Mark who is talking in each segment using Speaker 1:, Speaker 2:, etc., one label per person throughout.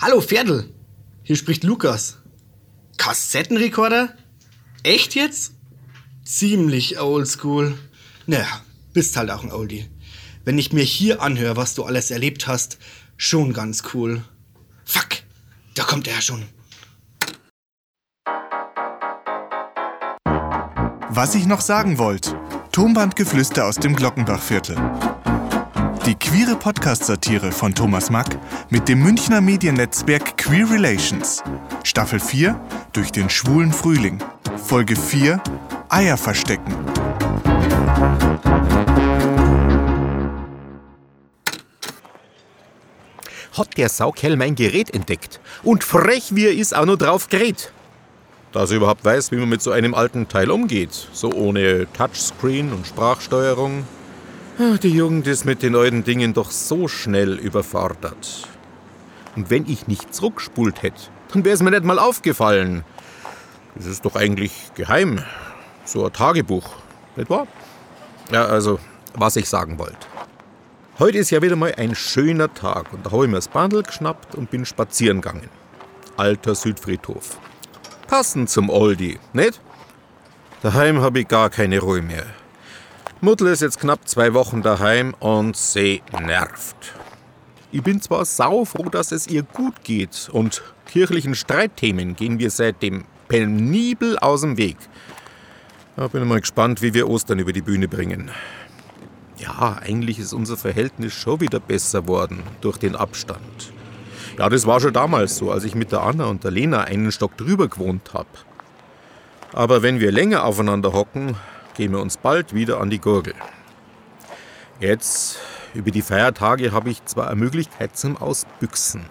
Speaker 1: Hallo Pferdl, hier spricht Lukas. Kassettenrekorder? Echt jetzt? Ziemlich oldschool. Naja, bist halt auch ein Oldie. Wenn ich mir hier anhöre, was du alles erlebt hast, schon ganz cool. Fuck, da kommt er schon.
Speaker 2: Was ich noch sagen wollte. Tonbandgeflüster aus dem Glockenbachviertel. Die queere Podcast-Satire von Thomas Mack mit dem Münchner Mediennetzwerk Queer Relations. Staffel 4 durch den schwulen Frühling. Folge 4 Eier verstecken.
Speaker 3: Hat der Saukerl mein Gerät entdeckt. Und frech wie er ist, auch noch drauf gerät. Dass er überhaupt weiß, wie man mit so einem alten Teil umgeht. So ohne Touchscreen und Sprachsteuerung. Die Jugend ist mit den neuen Dingen doch so schnell überfordert. Und wenn ich nicht zurückspult hätte, dann wäre es mir nicht mal aufgefallen. Das ist doch eigentlich geheim. So ein Tagebuch, nicht wahr? Ja, also, was ich sagen wollte. Heute ist ja wieder mal ein schöner Tag und da habe ich mir das Bandel geschnappt und bin spazieren gegangen. Alter Südfriedhof. Passend zum Oldie, nicht? Daheim habe ich gar keine Ruhe mehr. Mutter ist jetzt knapp zwei Wochen daheim und sie nervt. Ich bin zwar saufroh, dass es ihr gut geht und kirchlichen Streitthemen gehen wir seitdem penibel aus dem Weg. Da bin mal gespannt, wie wir Ostern über die Bühne bringen. Ja, eigentlich ist unser Verhältnis schon wieder besser worden durch den Abstand. Ja, das war schon damals so, als ich mit der Anna und der Lena einen Stock drüber gewohnt habe. Aber wenn wir länger aufeinander hocken, gehen wir uns bald wieder an die Gurgel. Jetzt, über die Feiertage, habe ich zwar eine Möglichkeit zum Ausbüchsen.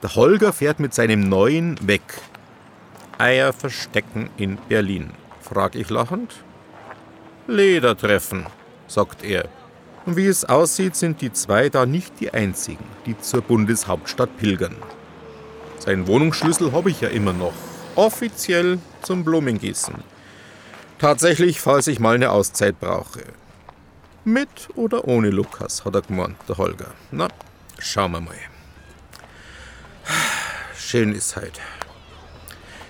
Speaker 3: Der Holger fährt mit seinem neuen weg. Eier verstecken in Berlin, frag ich lachend. Ledertreffen, sagt er. Und wie es aussieht, sind die zwei da nicht die einzigen, die zur Bundeshauptstadt pilgern. Seinen Wohnungsschlüssel habe ich ja immer noch. Offiziell zum Blumengießen. Tatsächlich, falls ich mal eine Auszeit brauche. Mit oder ohne Lukas, hat er gemeint, der Holger. Na, schauen wir mal. Schön ist halt.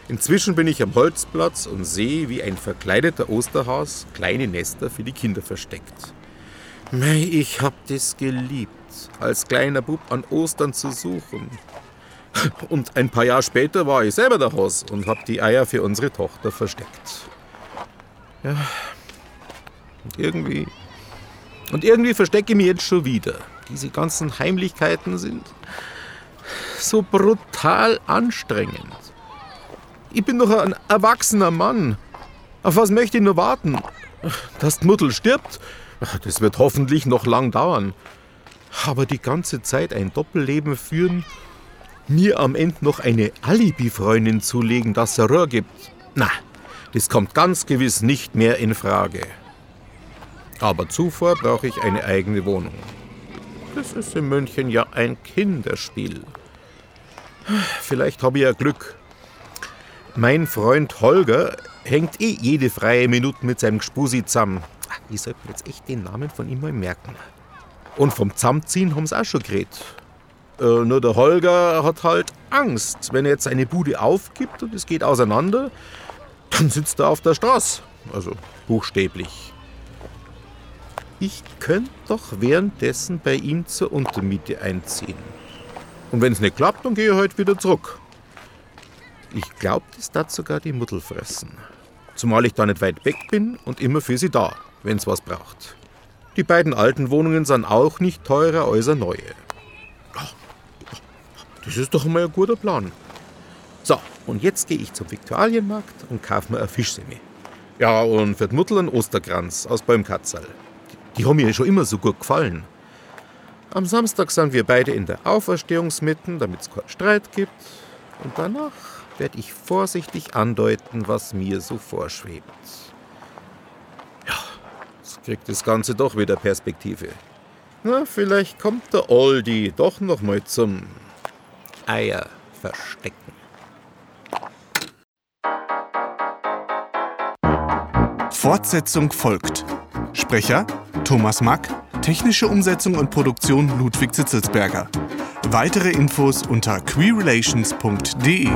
Speaker 3: Inzwischen bin ich am Holzplatz und sehe, wie ein verkleideter Osterhaus kleine Nester für die Kinder versteckt. Mei, ich hab das geliebt, als kleiner Bub an Ostern zu suchen. Und ein paar Jahre später war ich selber der Haus und hab die Eier für unsere Tochter versteckt. Ja. Und irgendwie. Und irgendwie verstecke ich mich jetzt schon wieder. Diese ganzen Heimlichkeiten sind so brutal anstrengend. Ich bin doch ein erwachsener Mann. Auf was möchte ich nur warten? Dass die Mutter stirbt? Das wird hoffentlich noch lang dauern. Aber die ganze Zeit ein Doppelleben führen, mir am Ende noch eine Alibi-Freundin zulegen, dass er Röhr gibt. Na, das kommt ganz gewiss nicht mehr in Frage. Aber zuvor brauche ich eine eigene Wohnung. Das ist in München ja ein Kinderspiel. Vielleicht habe ich ja Glück. Mein Freund Holger hängt eh jede freie Minute mit seinem Gspusi zusammen. Ich sollte mir jetzt echt den Namen von ihm mal merken. Und vom Zusammenziehen haben sie auch schon geredet. Äh, nur der Holger hat halt Angst. Wenn er jetzt seine Bude aufgibt und es geht auseinander, sitzt er auf der Straße. Also buchstäblich. Ich könnte doch währenddessen bei ihm zur Untermiete einziehen. Und wenn es nicht klappt, dann gehe ich heute wieder zurück. Ich glaube, das darf sogar die Mutter fressen. Zumal ich da nicht weit weg bin und immer für sie da, wenn es was braucht. Die beiden alten Wohnungen sind auch nicht teurer als eine neue. Das ist doch mal ein guter Plan. Und jetzt gehe ich zum Viktualienmarkt und kaufe mir eine Fischsemme. Ja, und für die Mutter einen Osterkranz aus Bäumkatzerl. Die haben mir schon immer so gut gefallen. Am Samstag sind wir beide in der Auferstehungsmitten, damit es keinen Streit gibt. Und danach werde ich vorsichtig andeuten, was mir so vorschwebt. Ja, jetzt kriegt das Ganze doch wieder Perspektive. Na, vielleicht kommt der Oldie doch noch mal zum Eier verstecken.
Speaker 2: Fortsetzung folgt. Sprecher Thomas Mack, technische Umsetzung und Produktion Ludwig Zitzelsberger. Weitere Infos unter queerrelations.de.